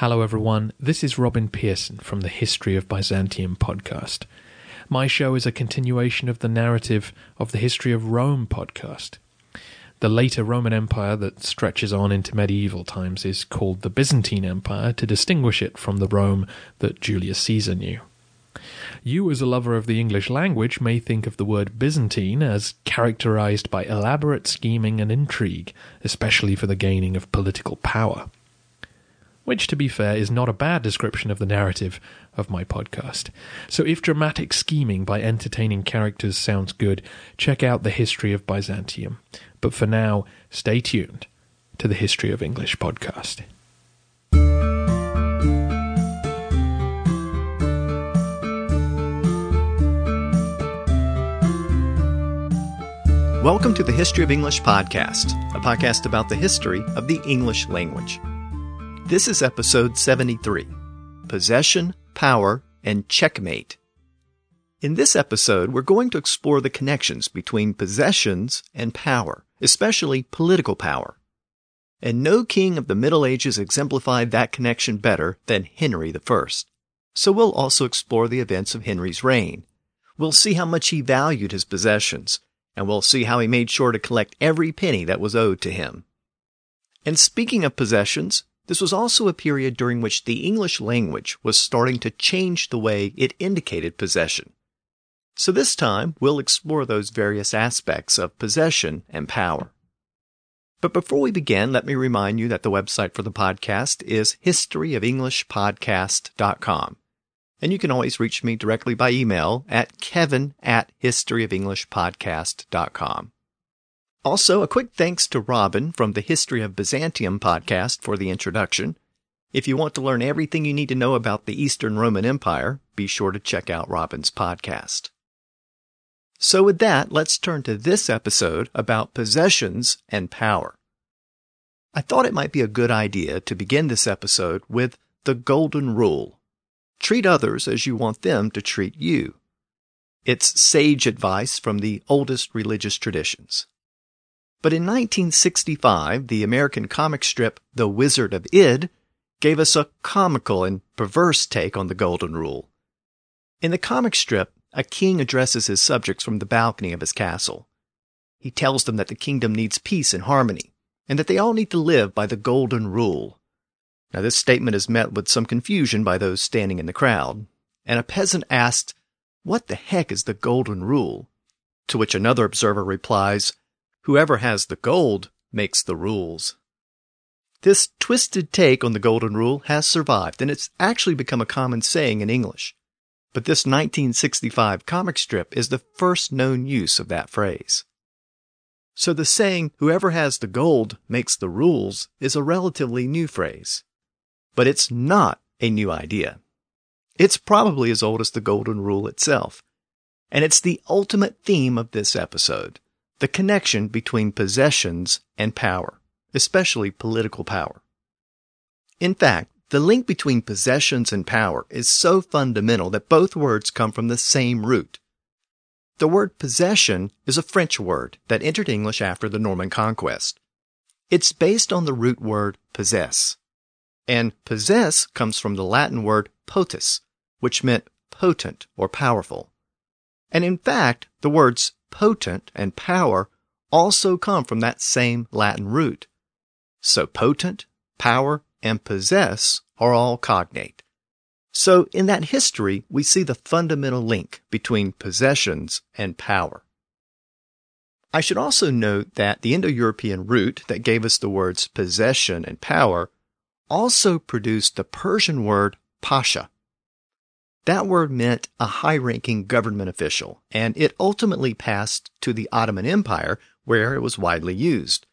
Hello, everyone. This is Robin Pierson from the History of Byzantium podcast. My show is a continuation of the narrative of the History of Rome podcast. The later Roman Empire that stretches on into medieval times is called the Byzantine Empire to distinguish it from the Rome that Julius Caesar knew. You, as a lover of the English language, may think of the word Byzantine as characterized by elaborate scheming and intrigue, especially for the gaining of political power which, to be fair, is not a bad description of the narrative of my podcast. So if dramatic scheming by entertaining characters sounds good, check out the history of Byzantium. But for now, stay tuned to the History of English podcast. Welcome to the History of English podcast, a podcast about the history of the English language. This is episode 73 Possession, Power, and Checkmate. In this episode, we're going to explore the connections between possessions and power, especially political power. And no king of the Middle Ages exemplified that connection better than Henry I. So we'll also explore the events of Henry's reign. We'll see how much he valued his possessions, and we'll see how he made sure to collect every penny that was owed to him. And speaking of possessions, this was also a period during which the English language was starting to change the way it indicated possession. So this time, we'll explore those various aspects of possession and power. But before we begin, let me remind you that the website for the podcast is historyofenglishpodcast.com. And you can always reach me directly by email at kevin at historyofenglishpodcast.com. Also, a quick thanks to Robin from the History of Byzantium podcast for the introduction. If you want to learn everything you need to know about the Eastern Roman Empire, be sure to check out Robin's podcast. So with that, let's turn to this episode about possessions and power. I thought it might be a good idea to begin this episode with the Golden Rule. Treat others as you want them to treat you. It's sage advice from the oldest religious traditions. But in 1965, the American comic strip The Wizard of Id gave us a comical and perverse take on the Golden Rule. In the comic strip, a king addresses his subjects from the balcony of his castle. He tells them that the kingdom needs peace and harmony, and that they all need to live by the Golden Rule. Now, this statement is met with some confusion by those standing in the crowd, and a peasant asks, What the heck is the Golden Rule? To which another observer replies, Whoever has the gold makes the rules. This twisted take on the Golden Rule has survived, and it's actually become a common saying in English. But this 1965 comic strip is the first known use of that phrase. So the saying, whoever has the gold makes the rules, is a relatively new phrase. But it's not a new idea. It's probably as old as the Golden Rule itself. And it's the ultimate theme of this episode the connection between possessions and power, especially political power. In fact, the link between possessions and power is so fundamental that both words come from the same root. The word possession is a French word that entered English after the Norman conquest. It's based on the root word possess. And possess comes from the Latin word potus, which meant potent or powerful. And in fact, the words potent and power also come from that same Latin root. So potent, power, and possess are all cognate. So in that history, we see the fundamental link between possessions and power. I should also note that the Indo-European root that gave us the words possession and power also produced the Persian word pasha, that word meant a high ranking government official, and it ultimately passed to the Ottoman Empire, where it was widely used.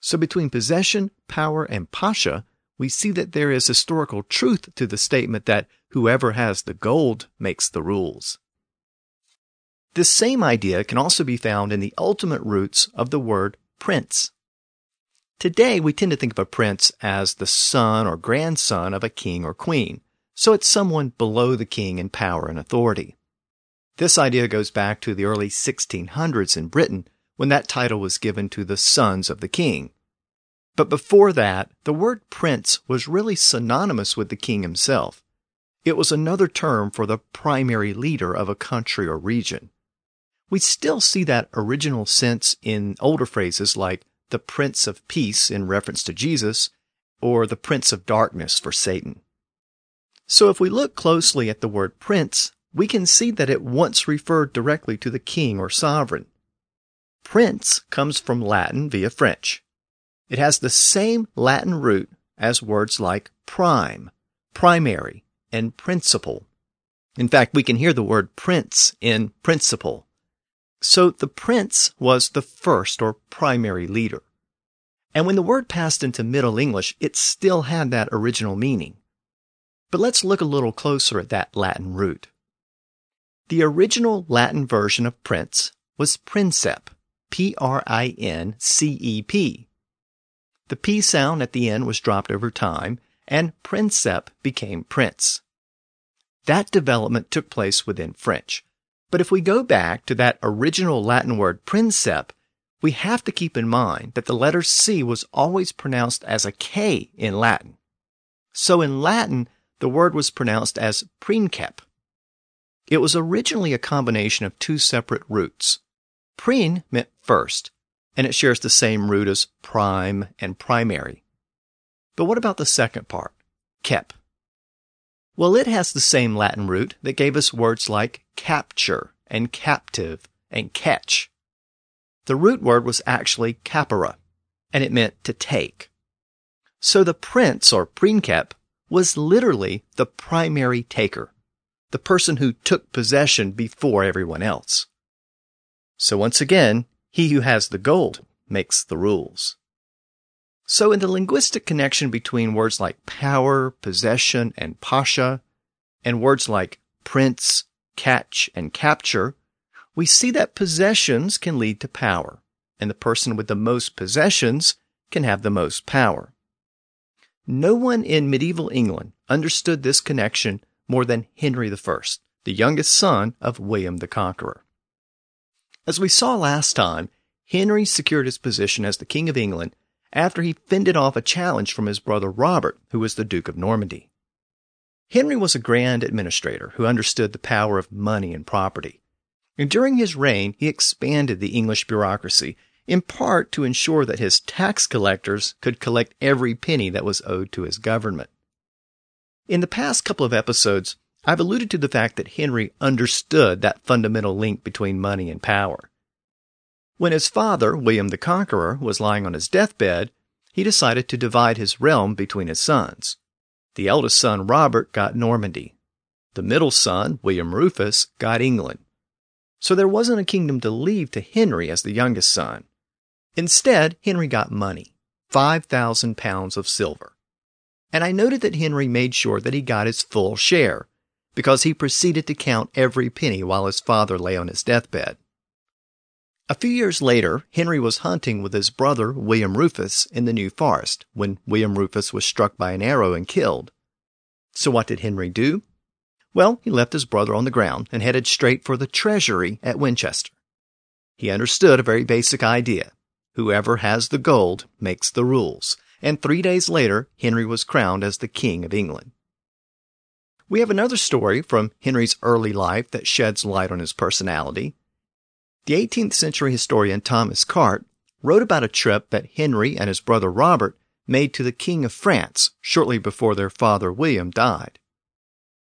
So between possession, power, and pasha, we see that there is historical truth to the statement that whoever has the gold makes the rules. This same idea can also be found in the ultimate roots of the word prince. Today, we tend to think of a prince as the son or grandson of a king or queen so it's someone below the king in power and authority. This idea goes back to the early 1600s in Britain when that title was given to the sons of the king. But before that, the word prince was really synonymous with the king himself. It was another term for the primary leader of a country or region. We still see that original sense in older phrases like the Prince of Peace in reference to Jesus, or the Prince of Darkness for Satan. So if we look closely at the word prince, we can see that it once referred directly to the king or sovereign. Prince comes from Latin via French. It has the same Latin root as words like prime, primary, and principal. In fact, we can hear the word prince in principle. So the prince was the first or primary leader. And when the word passed into Middle English, it still had that original meaning. But let's look a little closer at that Latin root. The original Latin version of prince was princep, P-R-I-N-C-E-P. The P sound at the end was dropped over time, and princep became prince. That development took place within French. But if we go back to that original Latin word princep, we have to keep in mind that the letter C was always pronounced as a K in Latin. So in Latin, the word was pronounced as princeps. It was originally a combination of two separate roots. Prin meant first, and it shares the same root as prime and primary. But what about the second part, kep? Well, it has the same Latin root that gave us words like capture and captive and catch. The root word was actually capere, and it meant to take. So the prince or princeps was literally the primary taker, the person who took possession before everyone else. So once again, he who has the gold makes the rules. So in the linguistic connection between words like power, possession, and pasha, and words like prince, catch, and capture, we see that possessions can lead to power, and the person with the most possessions can have the most power. No one in medieval England understood this connection more than Henry I, the youngest son of William the Conqueror. As we saw last time, Henry secured his position as the King of England after he fended off a challenge from his brother Robert, who was the Duke of Normandy. Henry was a grand administrator who understood the power of money and property. And during his reign, he expanded the English bureaucracy in part to ensure that his tax collectors could collect every penny that was owed to his government. In the past couple of episodes, I've alluded to the fact that Henry understood that fundamental link between money and power. When his father, William the Conqueror, was lying on his deathbed, he decided to divide his realm between his sons. The eldest son, Robert, got Normandy. The middle son, William Rufus, got England. So there wasn't a kingdom to leave to Henry as the youngest son. Instead, Henry got money, 5,000 pounds of silver. And I noted that Henry made sure that he got his full share, because he proceeded to count every penny while his father lay on his deathbed. A few years later, Henry was hunting with his brother, William Rufus, in the New Forest when William Rufus was struck by an arrow and killed. So what did Henry do? Well, he left his brother on the ground and headed straight for the treasury at Winchester. He understood a very basic idea. Whoever has the gold makes the rules. And three days later, Henry was crowned as the King of England. We have another story from Henry's early life that sheds light on his personality. The 18th century historian Thomas Carte wrote about a trip that Henry and his brother Robert made to the King of France shortly before their father William died.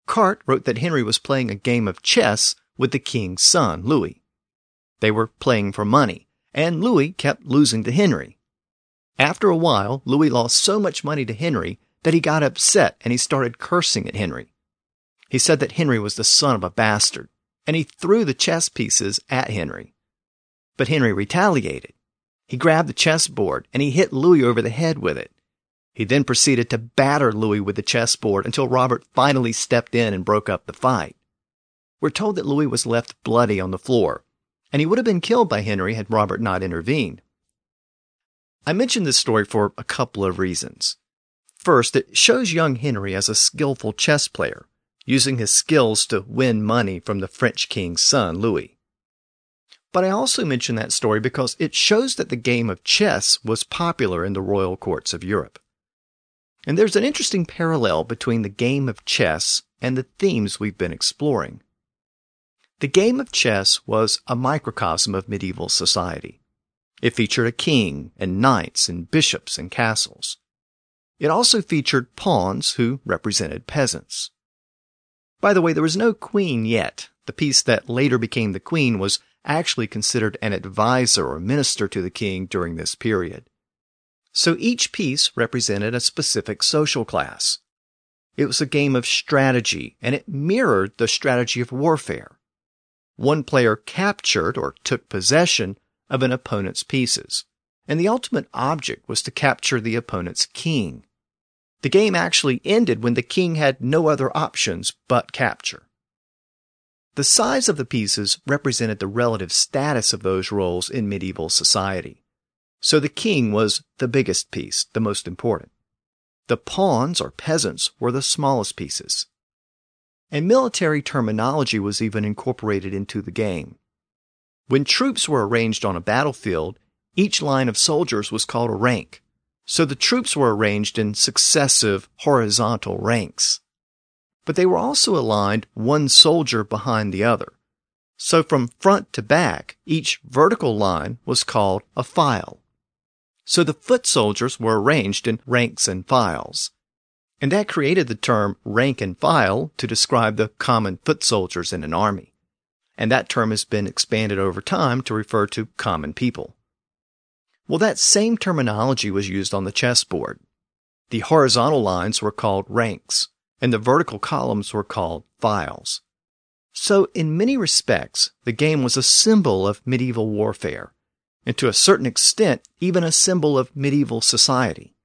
Carte wrote that Henry was playing a game of chess with the king's son, Louis. They were playing for money, and Louis kept losing to Henry. After a while, Louis lost so much money to Henry that he got upset and he started cursing at Henry. He said that Henry was the son of a bastard, and he threw the chess pieces at Henry. But Henry retaliated. He grabbed the chessboard and he hit Louis over the head with it. He then proceeded to batter Louis with the chessboard until Robert finally stepped in and broke up the fight. We're told that Louis was left bloody on the floor, and he would have been killed by Henry had Robert not intervened. I mention this story for a couple of reasons. First, it shows young Henry as a skillful chess player, using his skills to win money from the French king's son, Louis. But I also mention that story because it shows that the game of chess was popular in the royal courts of Europe. And there's an interesting parallel between the game of chess and the themes we've been exploring. The game of chess was a microcosm of medieval society. It featured a king and knights and bishops and castles. It also featured pawns who represented peasants. By the way, there was no queen yet. The piece that later became the queen was actually considered an advisor or minister to the king during this period. So each piece represented a specific social class. It was a game of strategy, and it mirrored the strategy of warfare. One player captured or took possession of an opponent's pieces, and the ultimate object was to capture the opponent's king. The game actually ended when the king had no other options but capture. The size of the pieces represented the relative status of those roles in medieval society. So the king was the biggest piece, the most important. The pawns or peasants were the smallest pieces. And military terminology was even incorporated into the game. When troops were arranged on a battlefield, each line of soldiers was called a rank. So the troops were arranged in successive horizontal ranks. But they were also aligned one soldier behind the other. So from front to back, each vertical line was called a file. So the foot soldiers were arranged in ranks and files. And that created the term rank and file to describe the common foot soldiers in an army and that term has been expanded over time to refer to common people. Well, that same terminology was used on the chessboard. The horizontal lines were called ranks, and the vertical columns were called files. So, in many respects, the game was a symbol of medieval warfare, and to a certain extent, even a symbol of medieval society.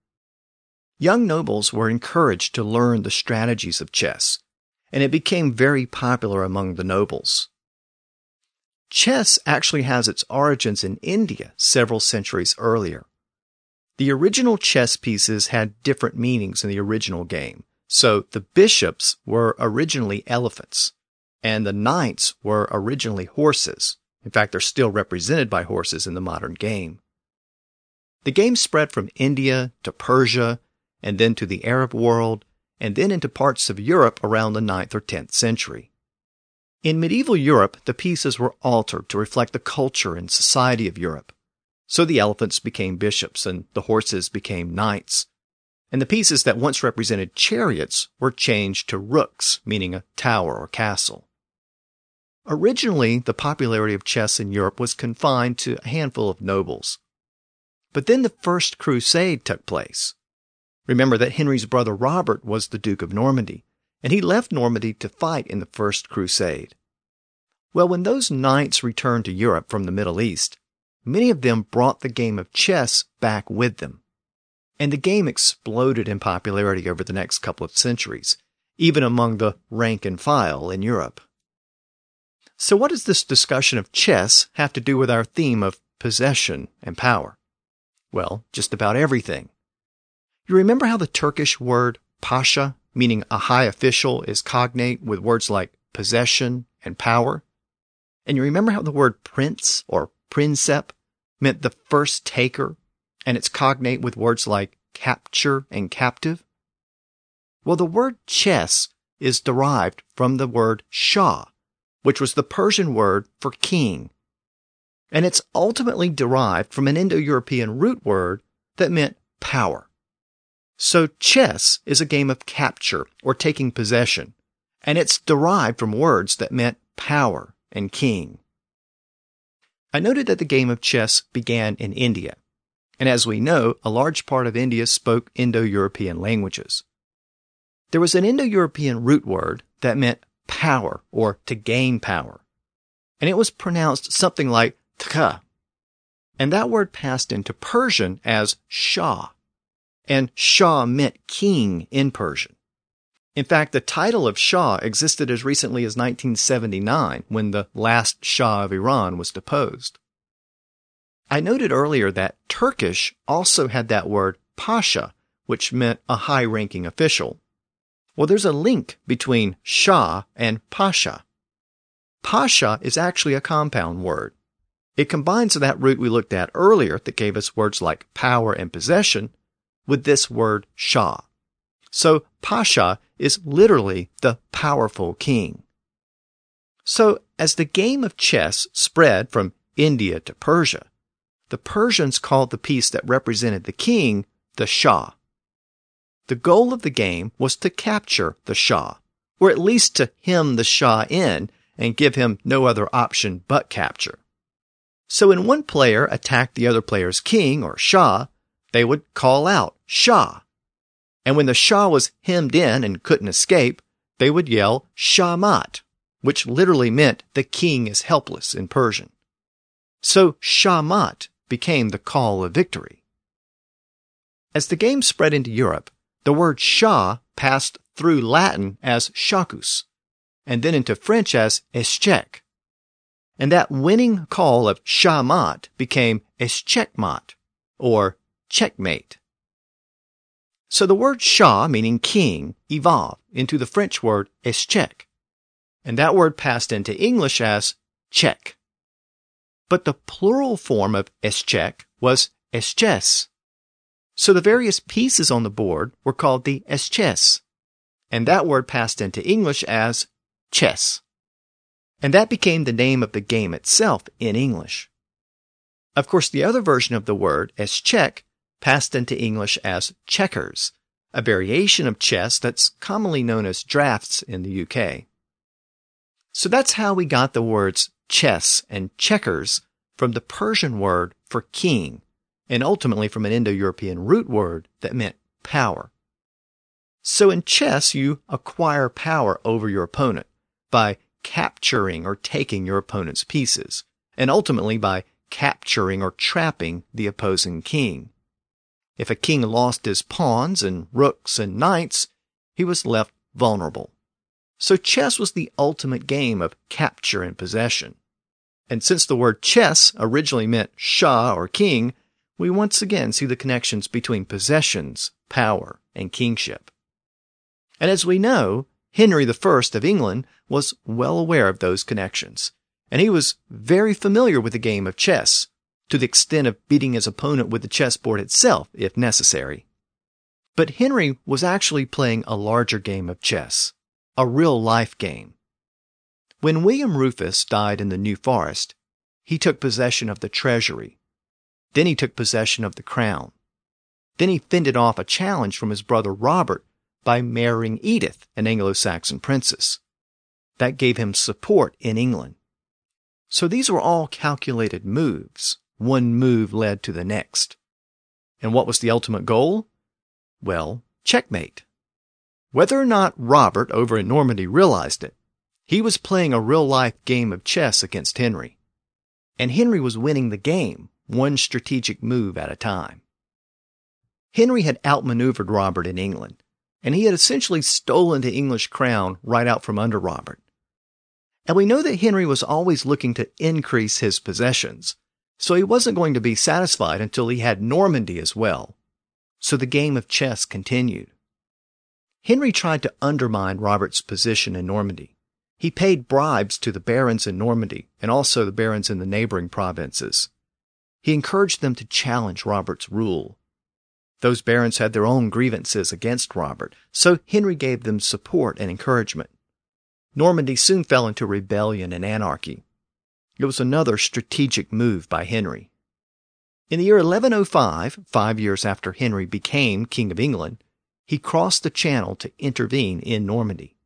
Young nobles were encouraged to learn the strategies of chess, and it became very popular among the nobles. Chess actually has its origins in India several centuries earlier. The original chess pieces had different meanings in the original game. So the bishops were originally elephants, and the knights were originally horses. In fact, they're still represented by horses in the modern game. The game spread from India to Persia, and then to the Arab world, and then into parts of Europe around the 9th or 10th century. In medieval Europe, the pieces were altered to reflect the culture and society of Europe. So the elephants became bishops and the horses became knights. And the pieces that once represented chariots were changed to rooks, meaning a tower or castle. Originally, the popularity of chess in Europe was confined to a handful of nobles. But then the First Crusade took place. Remember that Henry's brother Robert was the Duke of Normandy, and he left Normandy to fight in the First Crusade. Well, when those knights returned to Europe from the Middle East, many of them brought the game of chess back with them. And the game exploded in popularity over the next couple of centuries, even among the rank and file in Europe. So, what does this discussion of chess have to do with our theme of possession and power? Well, just about everything. You remember how the Turkish word pasha meaning a high official, is cognate with words like possession and power. And you remember how the word prince or princep meant the first taker, and it's cognate with words like capture and captive? Well, the word chess is derived from the word shah, which was the Persian word for king. And it's ultimately derived from an Indo-European root word that meant power. So chess is a game of capture or taking possession, and it's derived from words that meant power and king. I noted that the game of chess began in India, and as we know, a large part of India spoke Indo-European languages. There was an Indo-European root word that meant power or to gain power, and it was pronounced something like tka. And that word passed into Persian as shah and Shah meant king in Persian. In fact, the title of Shah existed as recently as 1979 when the last Shah of Iran was deposed. I noted earlier that Turkish also had that word pasha, which meant a high ranking official. Well, there's a link between Shah and pasha. Pasha is actually a compound word. It combines that root we looked at earlier that gave us words like power and possession with this word Shah. So Pasha is literally the powerful king. So as the game of chess spread from India to Persia, the Persians called the piece that represented the king the Shah. The goal of the game was to capture the Shah, or at least to hem the Shah in and give him no other option but capture. So when one player attacked the other player's king or Shah, they would call out Shah. And when the Shah was hemmed in and couldn't escape, they would yell Shahmat, which literally meant the king is helpless in Persian. So Shahmat became the call of victory. As the game spread into Europe, the word Shah passed through Latin as Shachus, and then into French as Eschec. And that winning call of Shahmat became Eschekmat, or checkmate. So the word Shah, meaning king, evolved into the French word Eschec, and that word passed into English as check. But the plural form of Eschec was eschess. So the various pieces on the board were called the eschess, and that word passed into English as chess. And that became the name of the game itself in English. Of course, the other version of the word, eschec, passed into English as checkers, a variation of chess that's commonly known as drafts in the UK. So that's how we got the words chess and checkers from the Persian word for king, and ultimately from an Indo-European root word that meant power. So in chess, you acquire power over your opponent by capturing or taking your opponent's pieces, and ultimately by capturing or trapping the opposing king. If a king lost his pawns and rooks and knights, he was left vulnerable. So chess was the ultimate game of capture and possession. And since the word chess originally meant Shah or king, we once again see the connections between possessions, power, and kingship. And as we know, Henry I of England was well aware of those connections, and he was very familiar with the game of chess, to the extent of beating his opponent with the chessboard itself if necessary. But Henry was actually playing a larger game of chess, a real life game. When William Rufus died in the New Forest, he took possession of the treasury. Then he took possession of the crown. Then he fended off a challenge from his brother Robert by marrying Edith, an Anglo-Saxon princess. That gave him support in England. So these were all calculated moves. One move led to the next. And what was the ultimate goal? Well, checkmate. Whether or not Robert over in Normandy realized it, he was playing a real life game of chess against Henry. And Henry was winning the game, one strategic move at a time. Henry had outmaneuvered Robert in England, and he had essentially stolen the English crown right out from under Robert. And we know that Henry was always looking to increase his possessions, so he wasn't going to be satisfied until he had Normandy as well. So the game of chess continued. Henry tried to undermine Robert's position in Normandy. He paid bribes to the barons in Normandy and also the barons in the neighboring provinces. He encouraged them to challenge Robert's rule those barons had their own grievances against Robert, so Henry gave them support and encouragement. Normandy soon fell into rebellion and anarchy. It was another strategic move by Henry. In the year 1105, five years after Henry became King of England, he crossed the Channel to intervene in Normandy.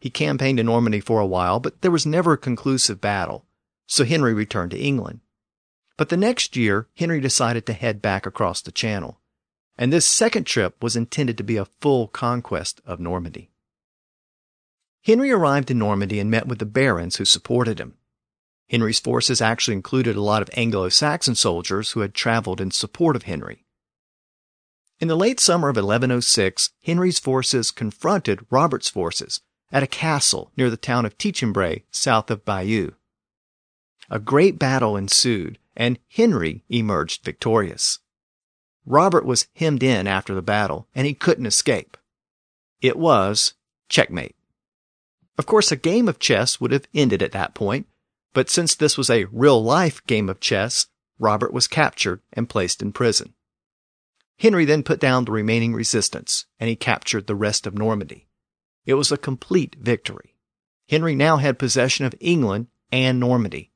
He campaigned in Normandy for a while, but there was never a conclusive battle, so Henry returned to England. But the next year, Henry decided to head back across the Channel and this second trip was intended to be a full conquest of Normandy. Henry arrived in Normandy and met with the barons who supported him. Henry's forces actually included a lot of Anglo-Saxon soldiers who had traveled in support of Henry. In the late summer of 1106, Henry's forces confronted Robert's forces at a castle near the town of Tinchebray, south of Bayeux. A great battle ensued, and Henry emerged victorious. Robert was hemmed in after the battle, and he couldn't escape. It was checkmate. Of course, a game of chess would have ended at that point, But since this was a real life game of chess, Robert was captured and placed in prison. Henry then put down the remaining resistance and he captured the rest of Normandy. It was a complete victory. Henry now had possession of England and Normandy.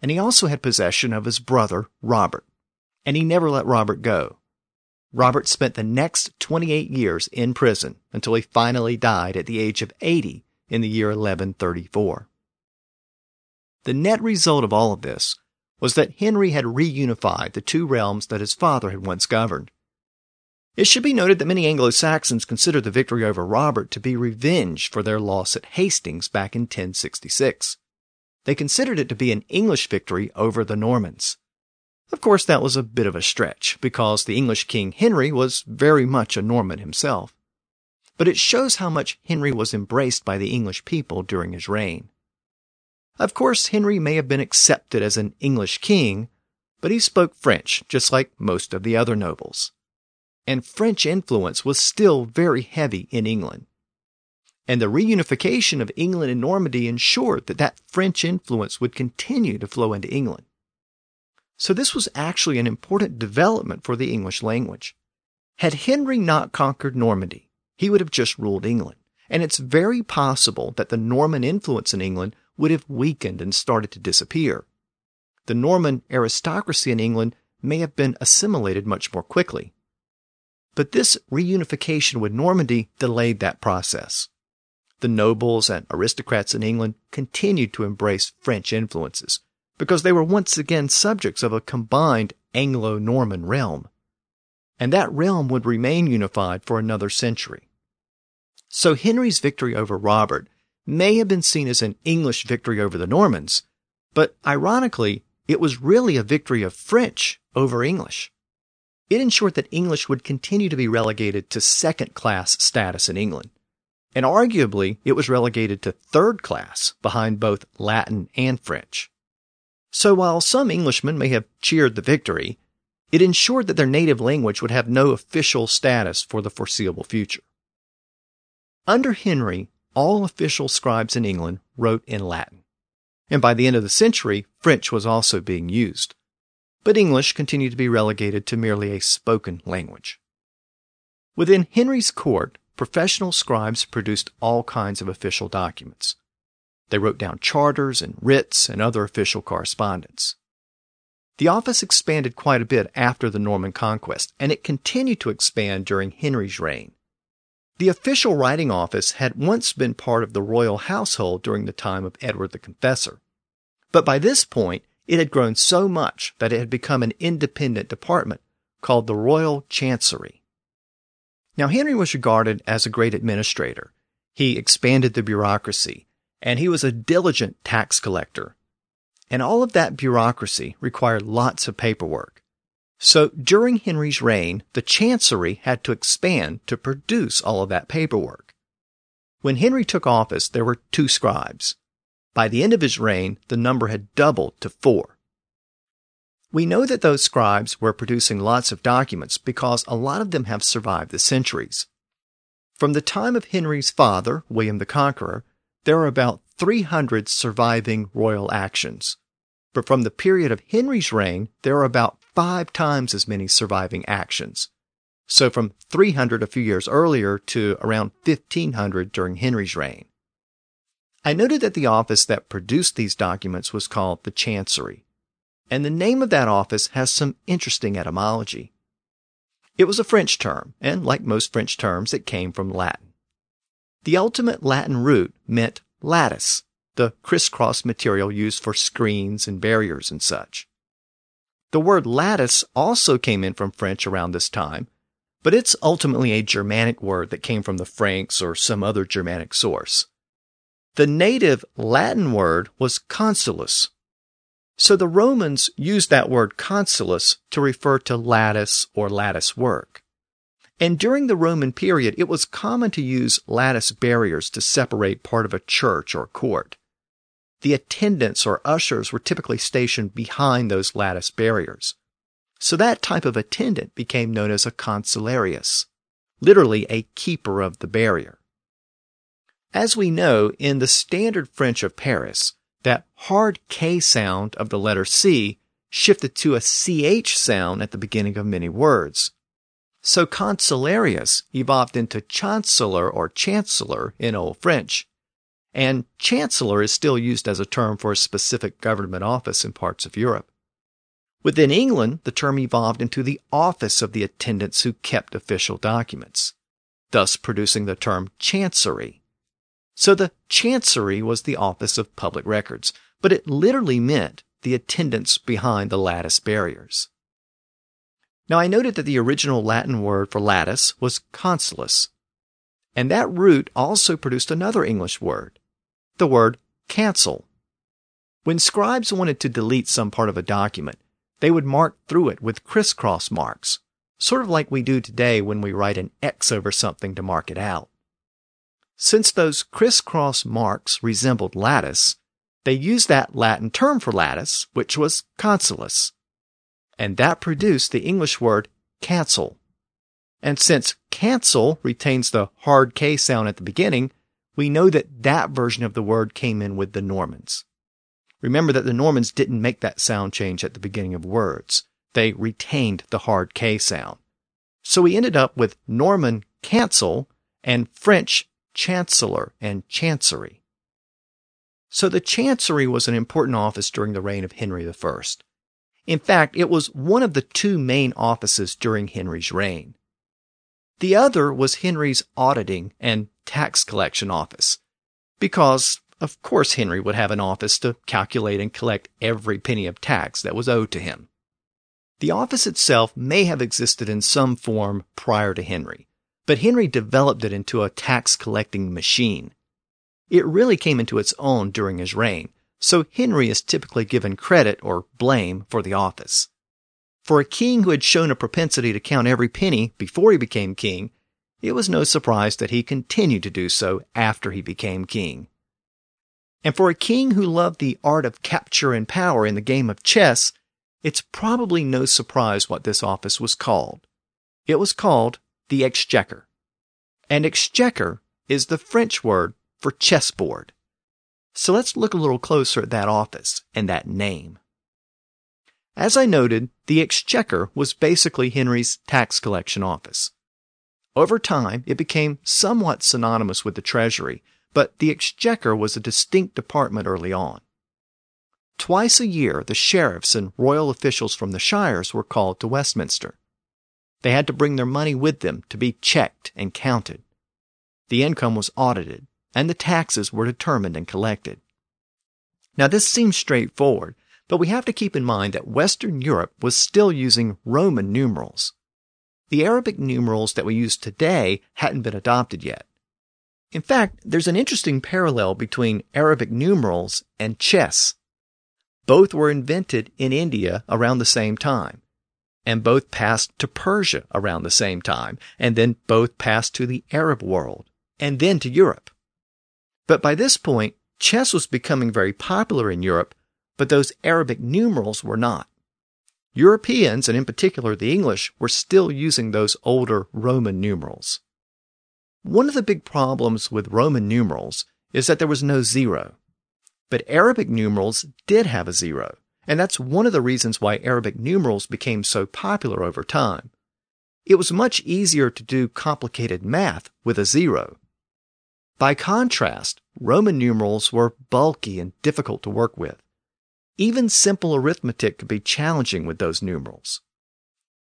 And he also had possession of his brother, Robert. And he never let Robert go. Robert spent the next 28 years in prison until he finally died at the age of 80 in the year 1134. The net result of all of this was that Henry had reunified the two realms that his father had once governed. It should be noted that many Anglo Saxons considered the victory over Robert to be revenge for their loss at Hastings back in 1066. They considered it to be an English victory over the Normans. Of course, that was a bit of a stretch, because the English King Henry was very much a Norman himself. But it shows how much Henry was embraced by the English people during his reign. Of course, Henry may have been accepted as an English king, but he spoke French just like most of the other nobles. And French influence was still very heavy in England. And the reunification of England and Normandy ensured that that French influence would continue to flow into England. So this was actually an important development for the English language. Had Henry not conquered Normandy, he would have just ruled England. And it's very possible that the Norman influence in England would have weakened and started to disappear. The Norman aristocracy in England may have been assimilated much more quickly. But this reunification with Normandy delayed that process. The nobles and aristocrats in England continued to embrace French influences because they were once again subjects of a combined Anglo Norman realm. And that realm would remain unified for another century. So Henry's victory over Robert may have been seen as an English victory over the Normans, but ironically, it was really a victory of French over English. It ensured that English would continue to be relegated to second class status in England. And arguably, it was relegated to third class behind both Latin and French. So while some Englishmen may have cheered the victory, it ensured that their native language would have no official status for the foreseeable future. Under Henry, all official scribes in England wrote in Latin. And by the end of the century, French was also being used. But English continued to be relegated to merely a spoken language. Within Henry's court, professional scribes produced all kinds of official documents. They wrote down charters and writs and other official correspondence. The office expanded quite a bit after the Norman conquest, and it continued to expand during Henry's reign. The official writing office had once been part of the royal household during the time of Edward the Confessor. But by this point, it had grown so much that it had become an independent department called the Royal Chancery. Now, Henry was regarded as a great administrator. He expanded the bureaucracy, and he was a diligent tax collector. And all of that bureaucracy required lots of paperwork. So during Henry's reign, the chancery had to expand to produce all of that paperwork. When Henry took office, there were two scribes. By the end of his reign, the number had doubled to four. We know that those scribes were producing lots of documents because a lot of them have survived the centuries. From the time of Henry's father, William the Conqueror, there are about 300 surviving royal actions. But from the period of Henry's reign, there are about five times as many surviving actions. So from 300 a few years earlier to around 1500 during Henry's reign. I noted that the office that produced these documents was called the Chancery, and the name of that office has some interesting etymology. It was a French term, and like most French terms, it came from Latin. The ultimate Latin root meant lattice, the crisscross material used for screens and barriers and such. The word lattice also came in from French around this time, but it's ultimately a Germanic word that came from the Franks or some other Germanic source. The native Latin word was cancellus. So the Romans used that word cancellus to refer to lattice or lattice work. And during the Roman period, it was common to use lattice barriers to separate part of a church or court. The attendants or ushers were typically stationed behind those lattice barriers. So that type of attendant became known as a cancellarius, literally a keeper of the barrier. As we know, in the standard French of Paris, that hard K sound of the letter C shifted to a CH sound at the beginning of many words. So cancellarius evolved into chancellor or chancellor in Old French. And chancellor is still used as a term for a specific government office in parts of Europe. Within England, the term evolved into the office of the attendants who kept official documents, thus producing the term chancery. So the chancery was the office of public records, but it literally meant the attendants behind the lattice barriers. Now I noted that the original Latin word for lattice was cancellus, and that root also produced another English word, the word cancel. When scribes wanted to delete some part of a document, they would mark through it with crisscross marks, sort of like we do today when we write an X over something to mark it out. Since those crisscross marks resembled lattice, they used that Latin term for lattice, which was cancellus. And that produced the English word cancel. And since cancel retains the hard K sound at the beginning, we know that that version of the word came in with the Normans. Remember that the Normans didn't make that sound change at the beginning of words. They retained the hard K sound. So we ended up with Norman cancel and French chancellor and chancery. So the chancery was an important office during the reign of Henry I. In fact, it was one of the two main offices during Henry's reign. The other was Henry's auditing and tax collection office, because, of course, Henry would have an office to calculate and collect every penny of tax that was owed to him. The office itself may have existed in some form prior to Henry, but Henry developed it into a tax collecting machine it really came into its own during his reign, so Henry is typically given credit or blame for the office. For a king who had shown a propensity to count every penny before he became king, it was no surprise that he continued to do so after he became king. And for a king who loved the art of capture and power in the game of chess, it's probably no surprise what this office was called. It was called the Exchequer. And exchequer is the French word for chessboard. So let's look a little closer at that office and that name. As I noted, the Exchequer was basically Henry's tax collection office. Over time, it became somewhat synonymous with the Treasury, but the Exchequer was a distinct department early on. Twice a year, the sheriffs and royal officials from the shires were called to Westminster. They had to bring their money with them to be checked and counted. The income was audited, and the taxes were determined and collected. Now, this seems straightforward, but we have to keep in mind that Western Europe was still using Roman numerals. The Arabic numerals that we use today hadn't been adopted yet. In fact, there's an interesting parallel between Arabic numerals and chess. Both were invented in India around the same time, and both passed to Persia around the same time, and then both passed to the Arab world, and then to Europe. But by this point, chess was becoming very popular in Europe, but those Arabic numerals were not. Europeans, and in particular the English, were still using those older Roman numerals. One of the big problems with Roman numerals is that there was no zero. But Arabic numerals did have a zero, and that's one of the reasons why Arabic numerals became so popular over time. It was much easier to do complicated math with a zero. By contrast, Roman numerals were bulky and difficult to work with. Even simple arithmetic could be challenging with those numerals.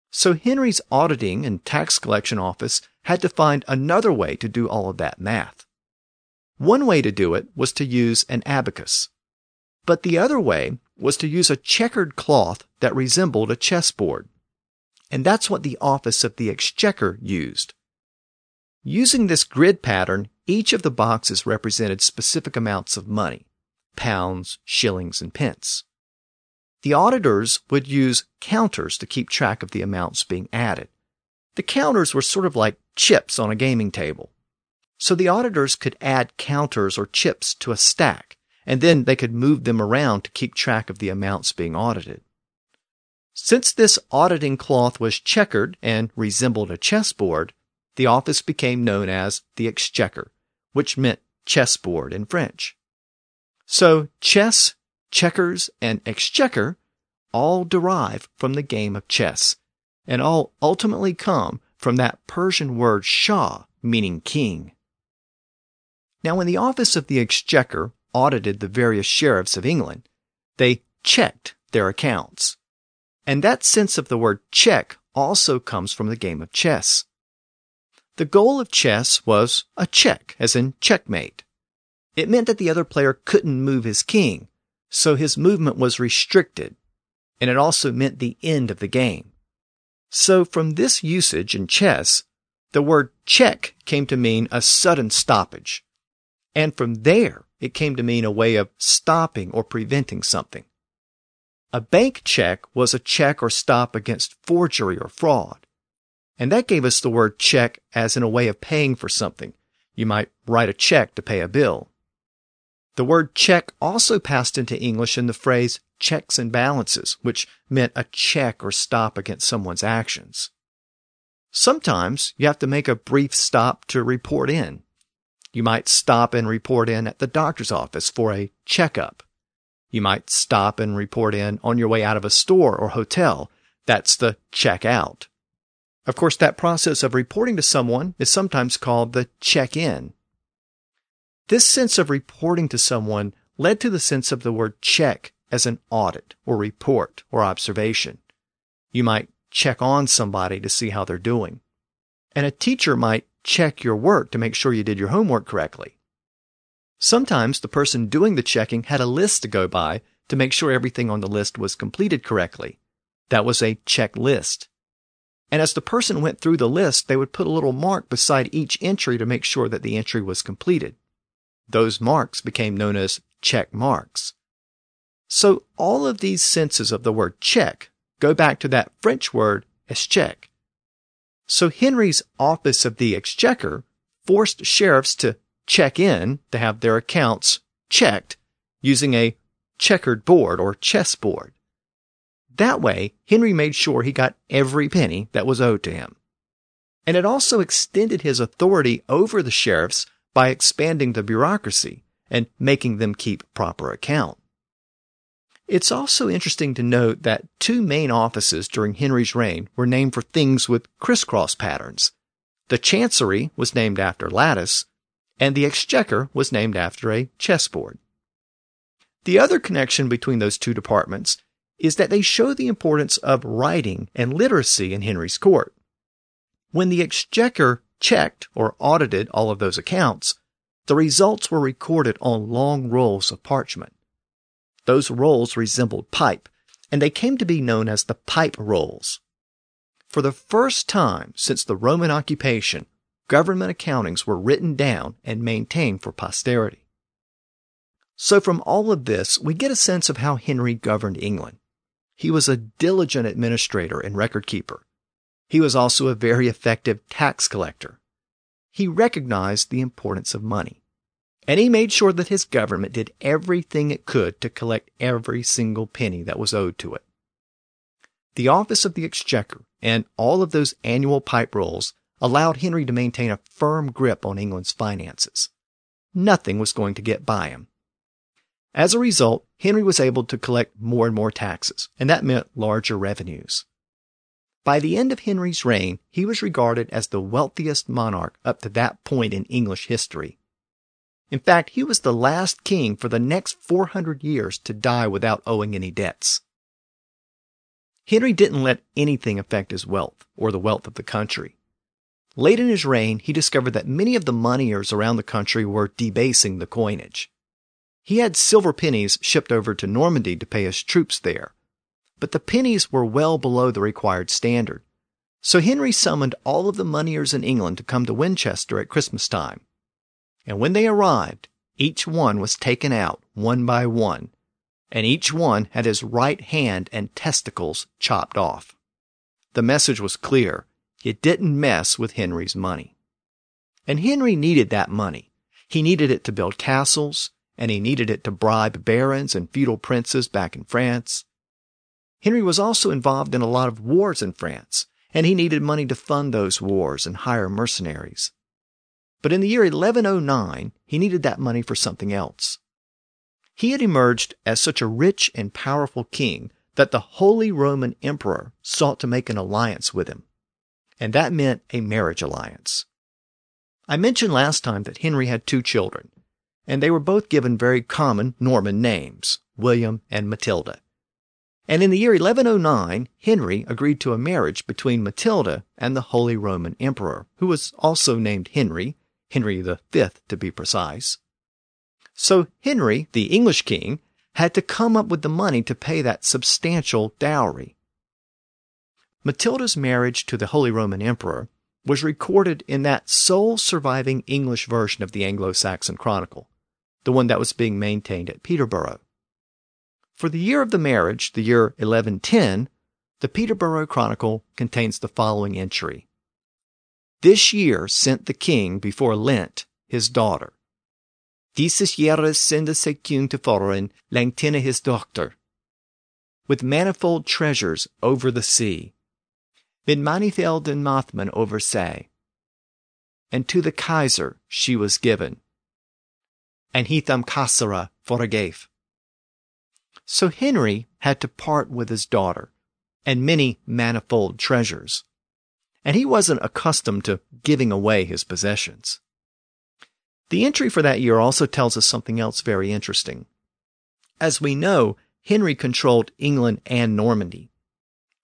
So Henry's auditing and tax collection office had to find another way to do all of that math. One way to do it was to use an abacus. But the other way was to use a checkered cloth that resembled a chessboard. And that's what the office of the exchequer used. Using this grid pattern, each of the boxes represented specific amounts of money pounds, shillings, and pence. The auditors would use counters to keep track of the amounts being added. The counters were sort of like chips on a gaming table. So the auditors could add counters or chips to a stack, and then they could move them around to keep track of the amounts being audited. Since this auditing cloth was checkered and resembled a chessboard, the office became known as the Exchequer, which meant chessboard in French. So chess, checkers, and exchequer all derive from the game of chess, and all ultimately come from that Persian word shah, meaning king. Now, when the office of the exchequer audited the various sheriffs of England, they checked their accounts. And that sense of the word check also comes from the game of chess. The goal of chess was a check, as in checkmate. It meant that the other player couldn't move his king, so his movement was restricted, and it also meant the end of the game. So from this usage in chess, the word check came to mean a sudden stoppage. And from there, it came to mean a way of stopping or preventing something. A bank check was a check or stop against forgery or fraud. And that gave us the word check as in a way of paying for something. You might write a check to pay a bill. The word check also passed into English in the phrase checks and balances, which meant a check or stop against someone's actions. Sometimes you have to make a brief stop to report in. You might stop and report in at the doctor's office for a checkup. You might stop and report in on your way out of a store or hotel. That's the check out. Of course, that process of reporting to someone is sometimes called the check in. This sense of reporting to someone led to the sense of the word check as an audit or report or observation. You might check on somebody to see how they're doing. And a teacher might check your work to make sure you did your homework correctly. Sometimes the person doing the checking had a list to go by to make sure everything on the list was completed correctly. That was a checklist. And as the person went through the list, they would put a little mark beside each entry to make sure that the entry was completed. Those marks became known as check marks. So all of these senses of the word check go back to that French word escheque. So Henry's office of the exchequer forced sheriffs to check in to have their accounts checked using a checkered board or chessboard. That way, Henry made sure he got every penny that was owed to him. And it also extended his authority over the sheriffs by expanding the bureaucracy and making them keep proper account. It's also interesting to note that two main offices during Henry's reign were named for things with crisscross patterns. The Chancery was named after lattice, and the Exchequer was named after a chessboard. The other connection between those two departments is that they show the importance of writing and literacy in Henry's court. When the Exchequer checked or audited all of those accounts, the results were recorded on long rolls of parchment. Those rolls resembled pipe, and they came to be known as the pipe rolls. For the first time since the Roman occupation, government accountings were written down and maintained for posterity. So from all of this, we get a sense of how Henry governed England. He was a diligent administrator and record keeper. He was also a very effective tax collector. He recognized the importance of money. And he made sure that his government did everything it could to collect every single penny that was owed to it. The office of the exchequer and all of those annual pipe rolls allowed Henry to maintain a firm grip on England's finances. Nothing was going to get by him. As a result, Henry was able to collect more and more taxes, and that meant larger revenues. By the end of Henry's reign, he was regarded as the wealthiest monarch up to that point in English history. In fact, he was the last king for the next 400 years to die without owing any debts. Henry didn't let anything affect his wealth or the wealth of the country. Late in his reign, he discovered that many of the moneyers around the country were debasing the coinage. He had silver pennies shipped over to Normandy to pay his troops there, but the pennies were well below the required standard. So Henry summoned all of the moneyers in England to come to Winchester at Christmas time. And when they arrived, each one was taken out one by one, and each one had his right hand and testicles chopped off. The message was clear it didn't mess with Henry's money. And Henry needed that money. He needed it to build castles, and he needed it to bribe barons and feudal princes back in France. Henry was also involved in a lot of wars in France, and he needed money to fund those wars and hire mercenaries. But in the year 1109, he needed that money for something else. He had emerged as such a rich and powerful king that the Holy Roman Emperor sought to make an alliance with him. And that meant a marriage alliance. I mentioned last time that Henry had two children, and they were both given very common Norman names, William and Matilda. And in the year 1109, Henry agreed to a marriage between Matilda and the Holy Roman Emperor, who was also named Henry, Henry V to be precise. So Henry, the English king, had to come up with the money to pay that substantial dowry. Matilda's marriage to the Holy Roman Emperor was recorded in that sole surviving English version of the Anglo Saxon Chronicle, the one that was being maintained at Peterborough. For the year of the marriage, the year 1110, the Peterborough Chronicle contains the following entry. This year sent the king before Lent his daughter. Dieses Jahres sende sekun to foreign Langtina his doctor. With manifold treasures over the sea. Mit manifelden Mathmen over say. And to the Kaiser she was given. And he them Kassara forgave. So Henry had to part with his daughter and many manifold treasures. And he wasn't accustomed to giving away his possessions. The entry for that year also tells us something else very interesting. As we know, Henry controlled England and Normandy.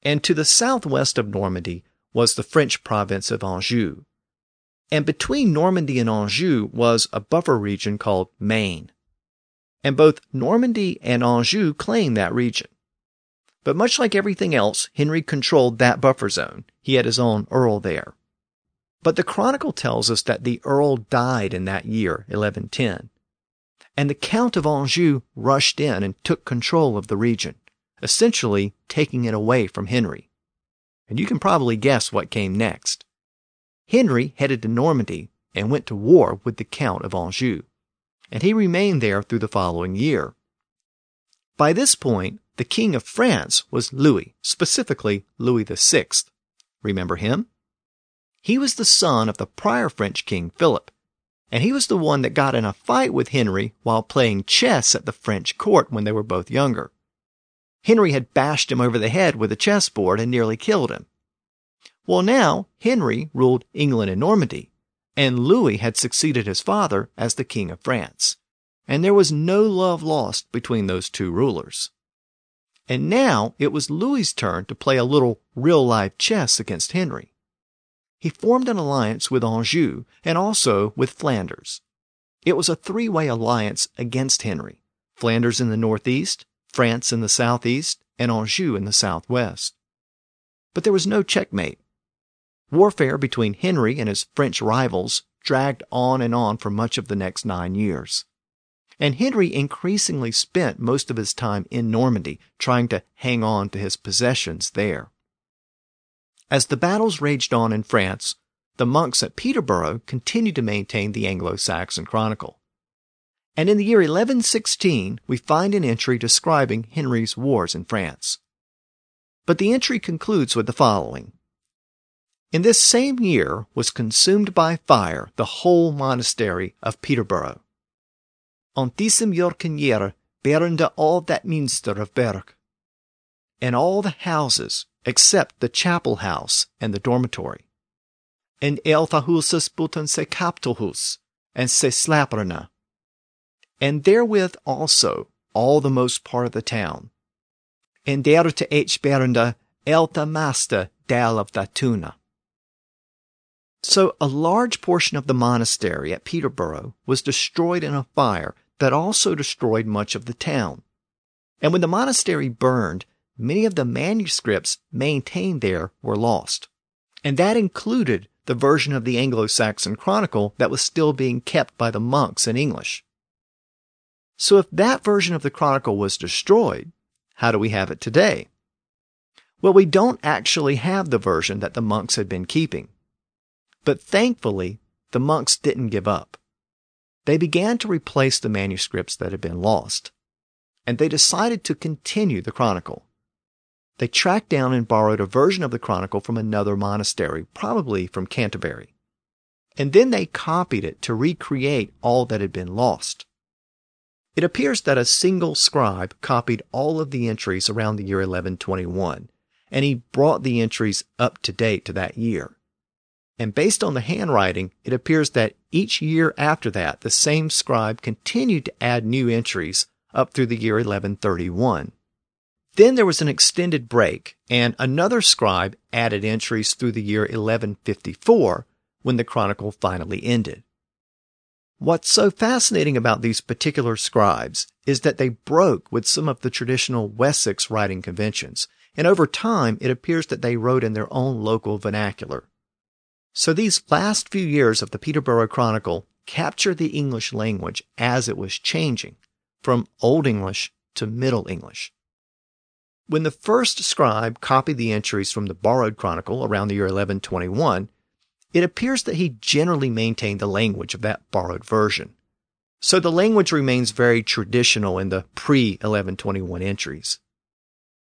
And to the southwest of Normandy was the French province of Anjou. And between Normandy and Anjou was a buffer region called Maine and both Normandy and Anjou claimed that region. But much like everything else, Henry controlled that buffer zone. He had his own earl there. But the chronicle tells us that the earl died in that year, 1110. And the Count of Anjou rushed in and took control of the region, essentially taking it away from Henry. And you can probably guess what came next. Henry headed to Normandy and went to war with the Count of Anjou and he remained there through the following year. By this point, the King of France was Louis, specifically Louis VI. Remember him? He was the son of the prior French King Philip, and he was the one that got in a fight with Henry while playing chess at the French court when they were both younger. Henry had bashed him over the head with a chessboard and nearly killed him. Well, now Henry ruled England and Normandy, and Louis had succeeded his father as the King of France, and there was no love lost between those two rulers. And now it was Louis's turn to play a little real life chess against Henry. He formed an alliance with Anjou and also with Flanders. It was a three way alliance against Henry Flanders in the northeast, France in the southeast, and Anjou in the southwest. But there was no checkmate. Warfare between Henry and his French rivals dragged on and on for much of the next nine years. And Henry increasingly spent most of his time in Normandy, trying to hang on to his possessions there. As the battles raged on in France, the monks at Peterborough continued to maintain the Anglo Saxon Chronicle. And in the year 1116, we find an entry describing Henry's wars in France. But the entry concludes with the following in this same year was consumed by fire the whole monastery of Peterborough. On diesem Jorkenjähr brände all that minster of Berg, and all the houses except the chapel house and the dormitory. And elfa huset boten se kaptelhus, and se slaprena, and therewith also all the most part of the town. And there to H. Berenda elta master dal of Datuna. So a large portion of the monastery at Peterborough was destroyed in a fire that also destroyed much of the town. And when the monastery burned, many of the manuscripts maintained there were lost. And that included the version of the Anglo-Saxon Chronicle that was still being kept by the monks in English. So if that version of the Chronicle was destroyed, how do we have it today? Well, we don't actually have the version that the monks had been keeping. But thankfully, the monks didn't give up. They began to replace the manuscripts that had been lost, and they decided to continue the chronicle. They tracked down and borrowed a version of the chronicle from another monastery, probably from Canterbury. And then they copied it to recreate all that had been lost. It appears that a single scribe copied all of the entries around the year 1121, and he brought the entries up to date to that year. And based on the handwriting, it appears that each year after that, the same scribe continued to add new entries up through the year 1131. Then there was an extended break, and another scribe added entries through the year 1154 when the chronicle finally ended. What's so fascinating about these particular scribes is that they broke with some of the traditional Wessex writing conventions, and over time it appears that they wrote in their own local vernacular. So these last few years of the Peterborough Chronicle capture the English language as it was changing from Old English to Middle English. When the first scribe copied the entries from the borrowed chronicle around the year 1121, it appears that he generally maintained the language of that borrowed version. So the language remains very traditional in the pre 1121 entries.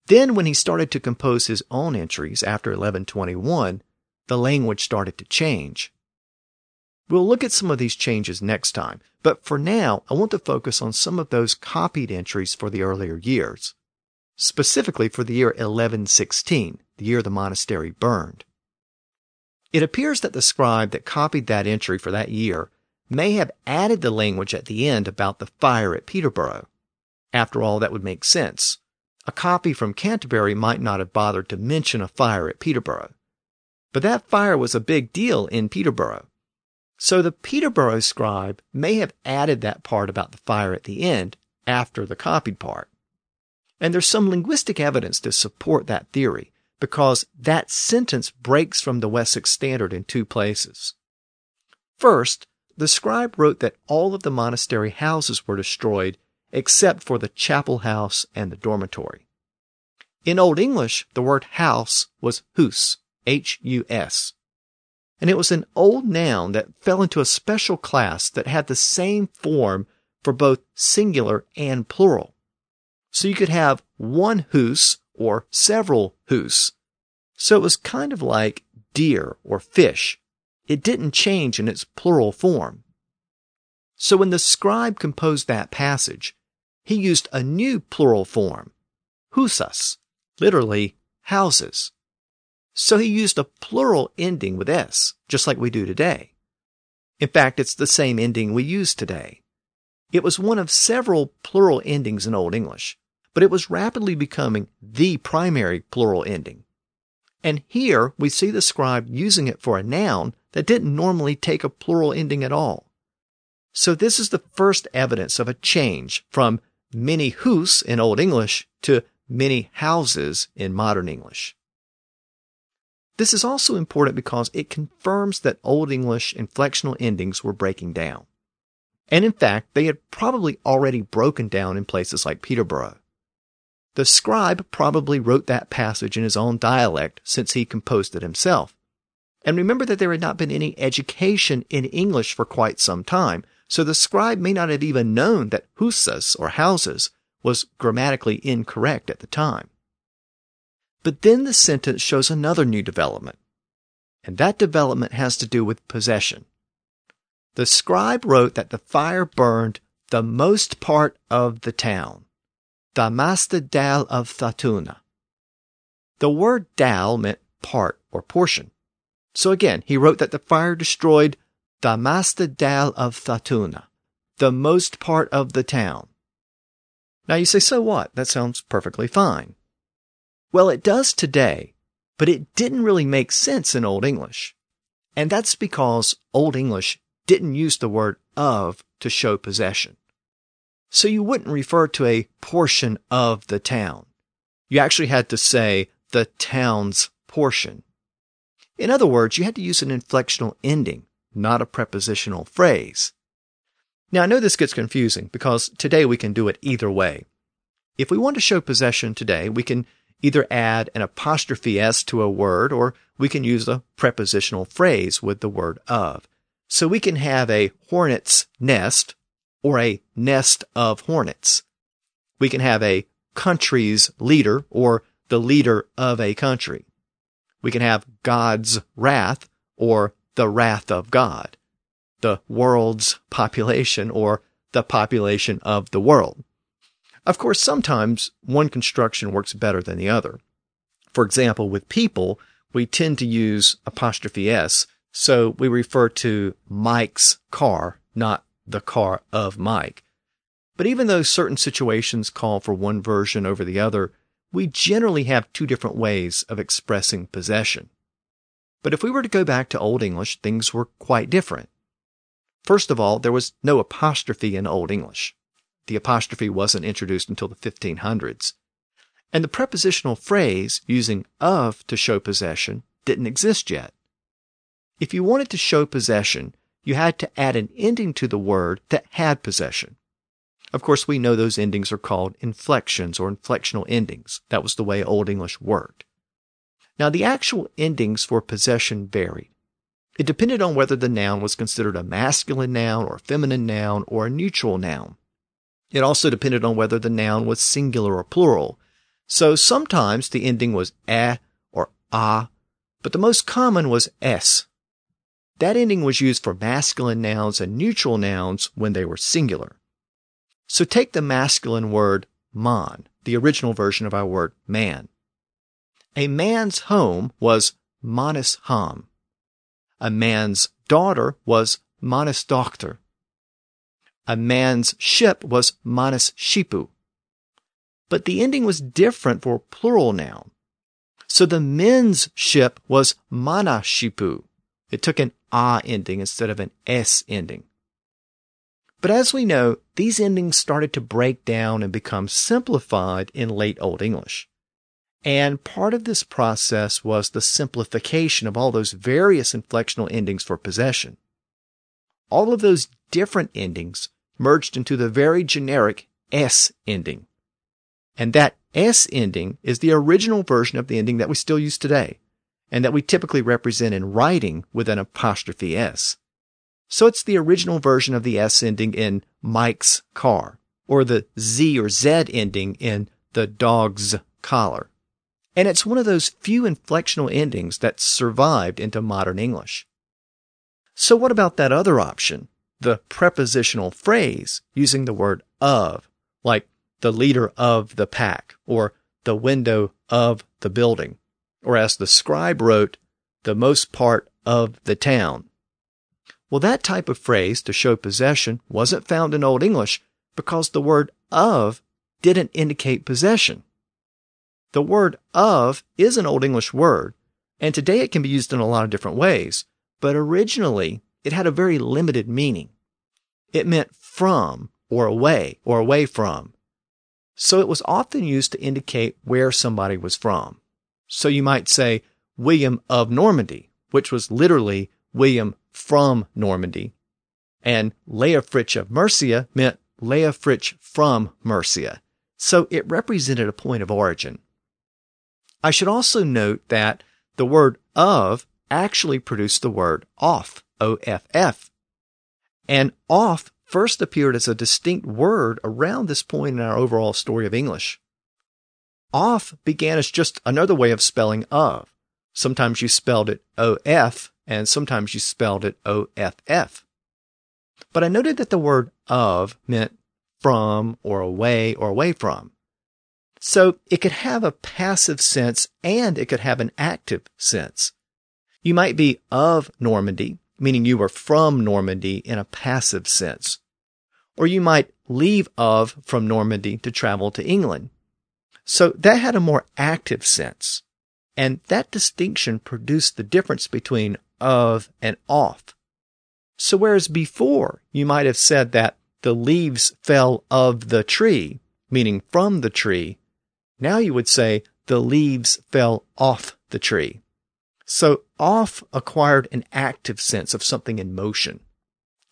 Then, when he started to compose his own entries after 1121, the language started to change. We'll look at some of these changes next time, but for now, I want to focus on some of those copied entries for the earlier years, specifically for the year 1116, the year the monastery burned. It appears that the scribe that copied that entry for that year may have added the language at the end about the fire at Peterborough. After all, that would make sense. A copy from Canterbury might not have bothered to mention a fire at Peterborough. But that fire was a big deal in Peterborough. So the Peterborough scribe may have added that part about the fire at the end after the copied part. And there's some linguistic evidence to support that theory because that sentence breaks from the Wessex Standard in two places. First, the scribe wrote that all of the monastery houses were destroyed except for the chapel house and the dormitory. In Old English, the word house was hus, H-U-S. And it was an old noun that fell into a special class that had the same form for both singular and plural. So you could have one hus or several hus. So it was kind of like deer or fish. It didn't change in its plural form. So when the scribe composed that passage, he used a new plural form, husas, literally houses. So he used a plural ending with s, just like we do today. In fact, it's the same ending we use today. It was one of several plural endings in Old English but it was rapidly becoming the primary plural ending. And here we see the scribe using it for a noun that didn't normally take a plural ending at all. So this is the first evidence of a change from many hus in Old English to many houses in modern English. This is also important because it confirms that Old English inflectional endings were breaking down. And in fact, they had probably already broken down in places like Peterborough. The scribe probably wrote that passage in his own dialect since he composed it himself. And remember that there had not been any education in English for quite some time, so the scribe may not have even known that husas or houses was grammatically incorrect at the time. But then the sentence shows another new development, and that development has to do with possession. The scribe wrote that the fire burned the most part of the town. Damasta dal of Thatuna. The word dal meant part or portion. So again, he wrote that the fire destroyed Damasta dal of Thatuna, the most part of the town. Now you say, so what? That sounds perfectly fine. Well, it does today, but it didn't really make sense in Old English. And that's because Old English didn't use the word of to show possession. So you wouldn't refer to a portion of the town. You actually had to say the town's portion. In other words, you had to use an inflectional ending, not a prepositional phrase. Now I know this gets confusing because today we can do it either way. If we want to show possession today, we can either add an apostrophe s to a word or we can use a prepositional phrase with the word of. So we can have a hornet's nest or a nest of hornets. We can have a country's leader or the leader of a country. We can have God's wrath or the wrath of God, the world's population or the population of the world. Of course, sometimes one construction works better than the other. For example, with people, we tend to use apostrophe S, so we refer to Mike's car, not the car of Mike. But even though certain situations call for one version over the other, we generally have two different ways of expressing possession. But if we were to go back to Old English, things were quite different. First of all, there was no apostrophe in Old English. The apostrophe wasn't introduced until the 1500s. And the prepositional phrase using of to show possession didn't exist yet. If you wanted to show possession, you had to add an ending to the word that had possession. Of course, we know those endings are called inflections or inflectional endings. That was the way Old English worked. Now, the actual endings for possession varied. It depended on whether the noun was considered a masculine noun or a feminine noun or a neutral noun. It also depended on whether the noun was singular or plural. So sometimes the ending was a or a, but the most common was s. That ending was used for masculine nouns and neutral nouns when they were singular. So take the masculine word man, the original version of our word man. A man's home was manus ham. A man's daughter was manus doctor. A man's ship was manus shipu. But the ending was different for plural noun. So the men's ship was mana shipu. It took an a ending instead of an s ending. But as we know, these endings started to break down and become simplified in late Old English. And part of this process was the simplification of all those various inflectional endings for possession. All of those different endings merged into the very generic S ending. And that S ending is the original version of the ending that we still use today, and that we typically represent in writing with an apostrophe S. So it's the original version of the S ending in Mike's car, or the Z or Z ending in the dog's collar. And it's one of those few inflectional endings that survived into modern English. So what about that other option? The prepositional phrase using the word of, like the leader of the pack or the window of the building, or as the scribe wrote, the most part of the town. Well, that type of phrase to show possession wasn't found in Old English because the word of didn't indicate possession. The word of is an Old English word, and today it can be used in a lot of different ways, but originally it had a very limited meaning. It meant from or away or away from. So it was often used to indicate where somebody was from. So you might say William of Normandy, which was literally William from Normandy. And Leofric of Mercia meant Leofric from Mercia. So it represented a point of origin. I should also note that the word of actually produced the word off, O-F-F. And off first appeared as a distinct word around this point in our overall story of English. Off began as just another way of spelling of. Sometimes you spelled it O-F and sometimes you spelled it O-F-F. But I noted that the word of meant from or away or away from. So it could have a passive sense and it could have an active sense. You might be of Normandy, meaning you were from Normandy in a passive sense. Or you might leave of from Normandy to travel to England. So that had a more active sense. And that distinction produced the difference between of and off. So whereas before you might have said that the leaves fell of the tree, meaning from the tree, now you would say the leaves fell off the tree. So off acquired an active sense of something in motion.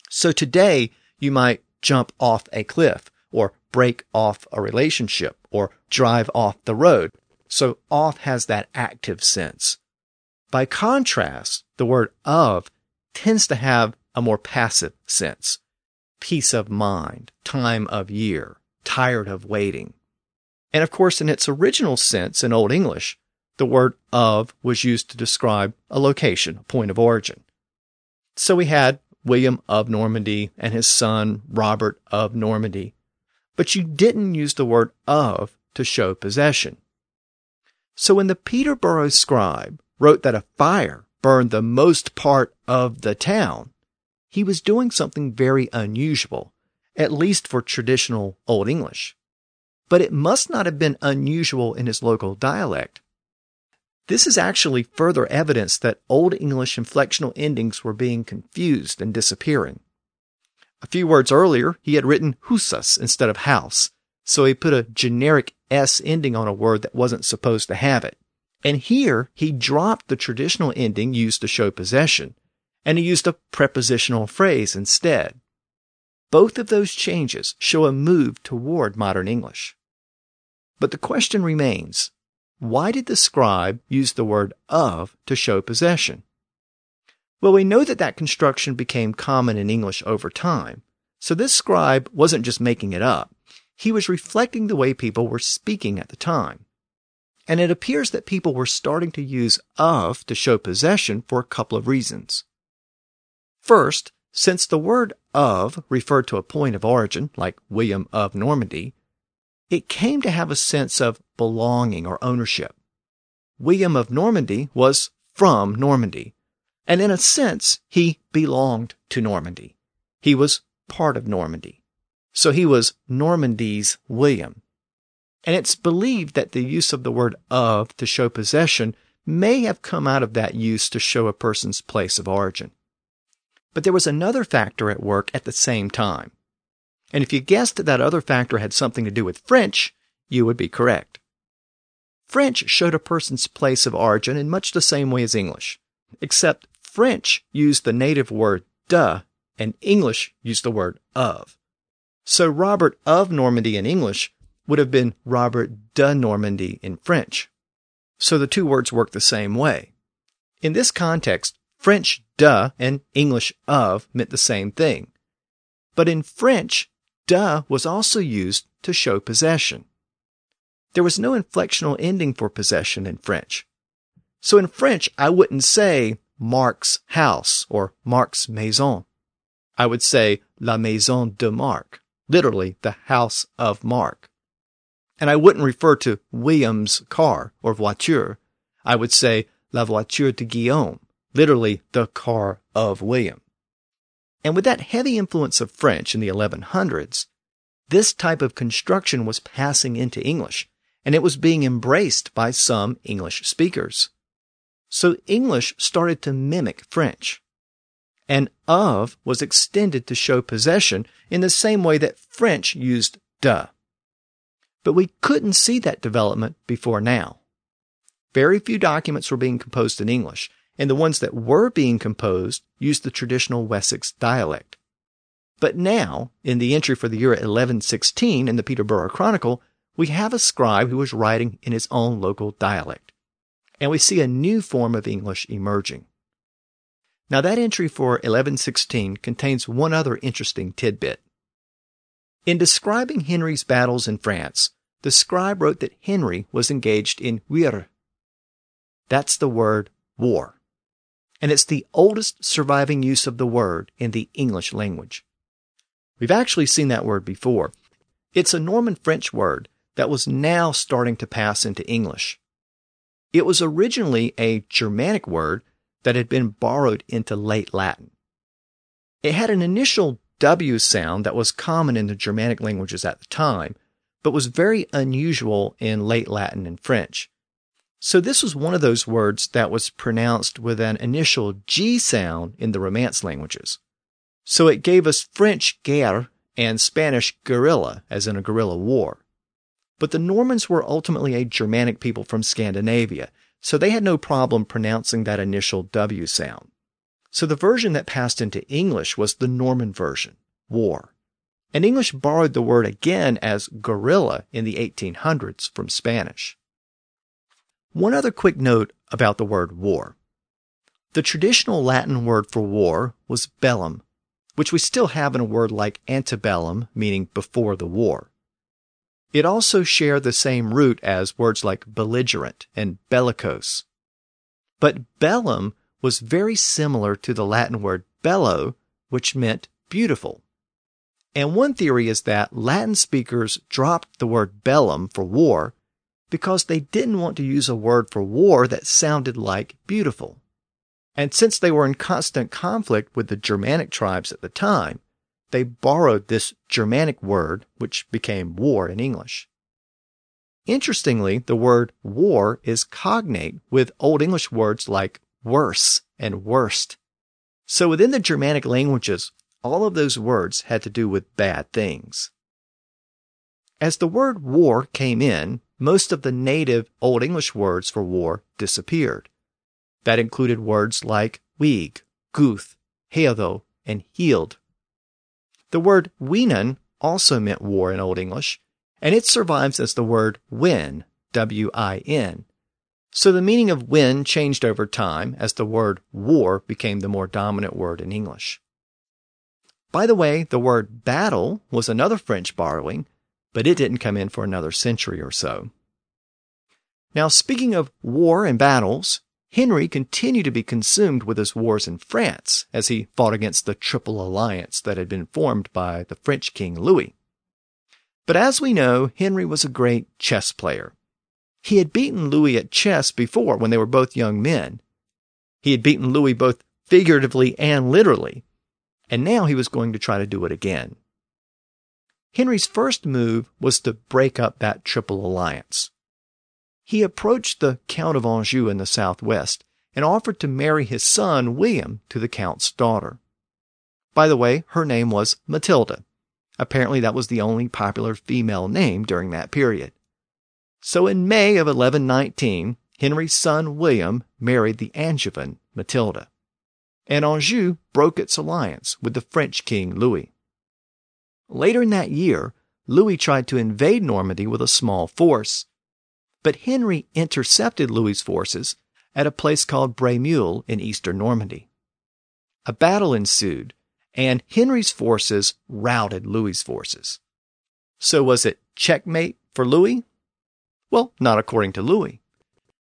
So today you might jump off a cliff or break off a relationship or drive off the road. So off has that active sense. By contrast, the word of tends to have a more passive sense. Peace of mind, time of year, tired of waiting. And of course, in its original sense in Old English, the word of was used to describe a location, a point of origin. So we had William of Normandy and his son Robert of Normandy, but you didn't use the word of to show possession. So when the Peterborough scribe wrote that a fire burned the most part of the town, he was doing something very unusual, at least for traditional Old English. But it must not have been unusual in his local dialect. This is actually further evidence that Old English inflectional endings were being confused and disappearing. A few words earlier, he had written husas instead of house, so he put a generic S ending on a word that wasn't supposed to have it. And here, he dropped the traditional ending used to show possession, and he used a prepositional phrase instead. Both of those changes show a move toward modern English. But the question remains, why did the scribe use the word of to show possession? Well, we know that that construction became common in English over time. So this scribe wasn't just making it up. He was reflecting the way people were speaking at the time. And it appears that people were starting to use of to show possession for a couple of reasons. First, since the word of referred to a point of origin, like William of Normandy, it came to have a sense of belonging or ownership. William of Normandy was from Normandy, and in a sense, he belonged to Normandy. He was part of Normandy. So he was Normandy's William. And it's believed that the use of the word of to show possession may have come out of that use to show a person's place of origin. But there was another factor at work at the same time. And if you guessed that other factor had something to do with French, you would be correct. French showed a person's place of origin in much the same way as English, except French used the native word de and English used the word of. So Robert of Normandy in English would have been Robert de Normandy in French. So the two words work the same way. In this context, French de and English of meant the same thing. But in French, de was also used to show possession. There was no inflectional ending for possession in French. So in French, I wouldn't say Mark's house or Mark's maison. I would say la maison de Marc, literally the house of Mark. And I wouldn't refer to William's car or voiture. I would say la voiture de Guillaume, literally the car of William. And with that heavy influence of French in the 1100s, this type of construction was passing into English, and it was being embraced by some English speakers. So English started to mimic French. And of was extended to show possession in the same way that French used de. But we couldn't see that development before now. Very few documents were being composed in English, and the ones that were being composed used the traditional Wessex dialect. But now, in the entry for the year 1116 in the Peterborough Chronicle, we have a scribe who is writing in his own local dialect. And we see a new form of English emerging. Now that entry for 1116 contains one other interesting tidbit. In describing Henry's battles in France, the scribe wrote that Henry was engaged in guerre. That's the word war and it's the oldest surviving use of the word in the English language. We've actually seen that word before. It's a Norman French word that was now starting to pass into English. It was originally a Germanic word that had been borrowed into late Latin. It had an initial W sound that was common in the Germanic languages at the time, but was very unusual in late Latin and French. So this was one of those words that was pronounced with an initial G sound in the Romance languages. So it gave us French guerre and Spanish guerrilla, as in a guerrilla war. But the Normans were ultimately a Germanic people from Scandinavia, so they had no problem pronouncing that initial W sound. So the version that passed into English was the Norman version, war. And English borrowed the word again as guerrilla in the 1800s from Spanish. One other quick note about the word war. The traditional Latin word for war was bellum, which we still have in a word like antebellum, meaning before the war. It also shared the same root as words like belligerent and bellicose. But bellum was very similar to the Latin word bello, which meant beautiful. And one theory is that Latin speakers dropped the word bellum for war because they didn't want to use a word for war that sounded like beautiful. And since they were in constant conflict with the Germanic tribes at the time, they borrowed this Germanic word, which became war in English. Interestingly, the word war is cognate with Old English words like worse and worst. So within the Germanic languages, all of those words had to do with bad things. As the word war came in, most of the native Old English words for war disappeared. That included words like weeg, guth, heatho, and healed. The word weenen also meant war in Old English, and it survives as the word win, W-I-N. So the meaning of win changed over time as the word war became the more dominant word in English. By the way, the word battle was another French borrowing, but it didn't come in for another century or so. Now, speaking of war and battles, Henry continued to be consumed with his wars in France as he fought against the Triple Alliance that had been formed by the French King Louis. But as we know, Henry was a great chess player. He had beaten Louis at chess before when they were both young men. He had beaten Louis both figuratively and literally, and now he was going to try to do it again. Henry's first move was to break up that Triple Alliance. He approached the Count of Anjou in the southwest and offered to marry his son William to the Count's daughter. By the way, her name was Matilda. Apparently, that was the only popular female name during that period. So in May of 1119, Henry's son William married the Angevin Matilda and Anjou broke its alliance with the French king Louis. Later in that year, Louis tried to invade Normandy with a small force, but Henry intercepted Louis's forces at a place called Bremule in eastern Normandy. A battle ensued, and Henry's forces routed Louis's forces. So was it checkmate for Louis? Well, not according to Louis.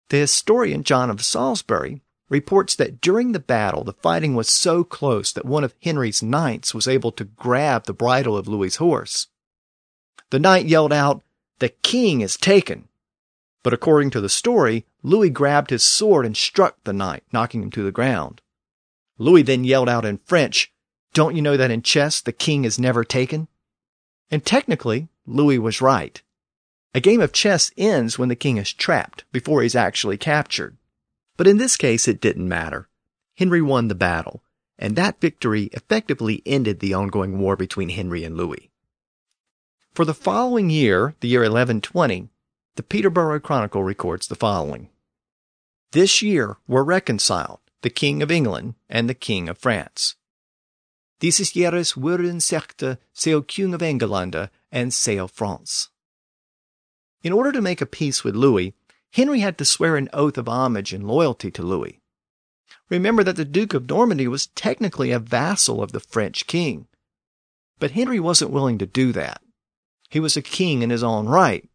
The historian John of Salisbury reports that during the battle, the fighting was so close that one of Henry's knights was able to grab the bridle of Louis's horse. The knight yelled out, The king is taken. But according to the story, Louis grabbed his sword and struck the knight, knocking him to the ground. Louis then yelled out in French, Don't you know that in chess the king is never taken? And technically, Louis was right. A game of chess ends when the king is trapped, before he's actually captured. But in this case, it didn't matter. Henry won the battle, and that victory effectively ended the ongoing war between Henry and Louis. For the following year, the year 1120, the Peterborough Chronicle records the following. This year were reconciled the King of England and the King of France. Dieses Jahres wurden sechte Seo King of England and Seo France. In order to make a peace with Louis, Henry had to swear an oath of homage and loyalty to Louis. Remember that the Duke of Normandy was technically a vassal of the French king. But Henry wasn't willing to do that. He was a king in his own right.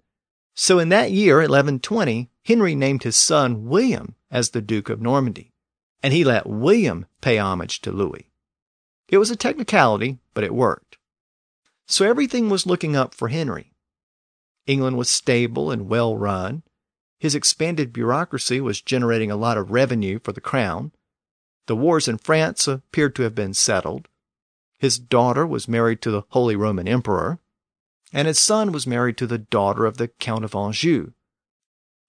So in that year, 1120, Henry named his son William as the Duke of Normandy, and he let William pay homage to Louis. It was a technicality, but it worked. So everything was looking up for Henry. England was stable and well run. His expanded bureaucracy was generating a lot of revenue for the crown. The wars in France appeared to have been settled. His daughter was married to the Holy Roman Emperor, and his son was married to the daughter of the Count of Anjou.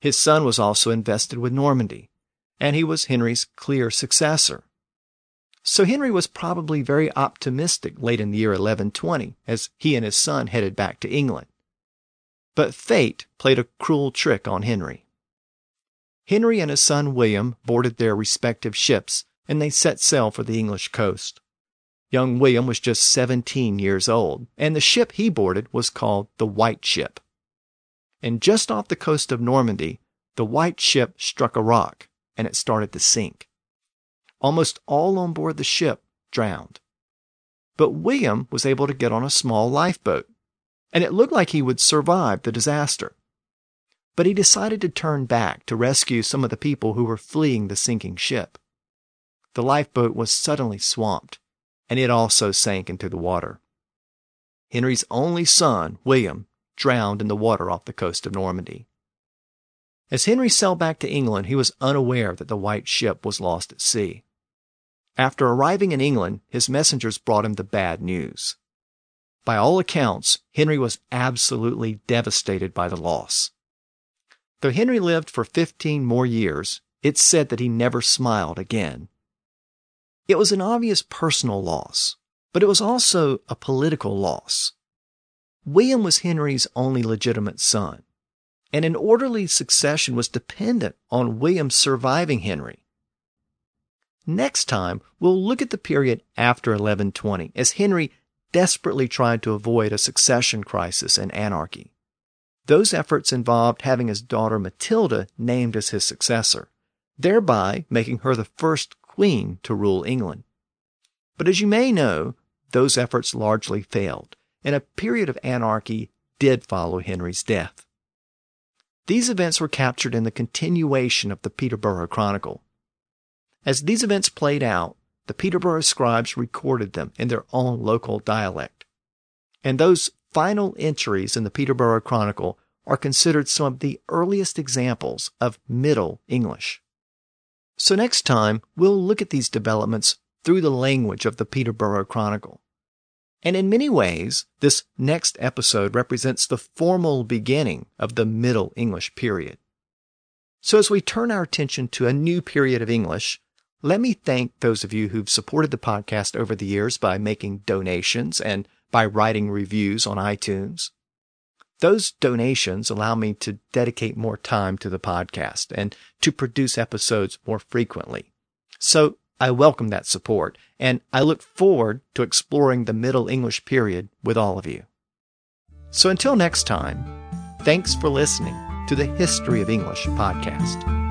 His son was also invested with Normandy, and he was Henry's clear successor. So Henry was probably very optimistic late in the year 1120 as he and his son headed back to England. But fate played a cruel trick on Henry. Henry and his son William boarded their respective ships and they set sail for the English coast. Young William was just 17 years old, and the ship he boarded was called the White Ship. And just off the coast of Normandy, the White Ship struck a rock and it started to sink. Almost all on board the ship drowned. But William was able to get on a small lifeboat, and it looked like he would survive the disaster but he decided to turn back to rescue some of the people who were fleeing the sinking ship. The lifeboat was suddenly swamped, and it also sank into the water. Henry's only son, William, drowned in the water off the coast of Normandy. As Henry sailed back to England, he was unaware that the white ship was lost at sea. After arriving in England, his messengers brought him the bad news. By all accounts, Henry was absolutely devastated by the loss. Though Henry lived for 15 more years, it's said that he never smiled again. It was an obvious personal loss, but it was also a political loss. William was Henry's only legitimate son, and an orderly succession was dependent on William surviving Henry. Next time, we'll look at the period after 1120 as Henry desperately tried to avoid a succession crisis and anarchy. Those efforts involved having his daughter Matilda named as his successor, thereby making her the first queen to rule England. But as you may know, those efforts largely failed, and a period of anarchy did follow Henry's death. These events were captured in the continuation of the Peterborough Chronicle. As these events played out, the Peterborough scribes recorded them in their own local dialect. And those final entries in the Peterborough Chronicle are considered some of the earliest examples of Middle English. So next time, we'll look at these developments through the language of the Peterborough Chronicle. And in many ways, this next episode represents the formal beginning of the Middle English period. So as we turn our attention to a new period of English, let me thank those of you who've supported the podcast over the years by making donations and by writing reviews on iTunes. Those donations allow me to dedicate more time to the podcast and to produce episodes more frequently. So I welcome that support and I look forward to exploring the Middle English period with all of you. So until next time, thanks for listening to the History of English podcast.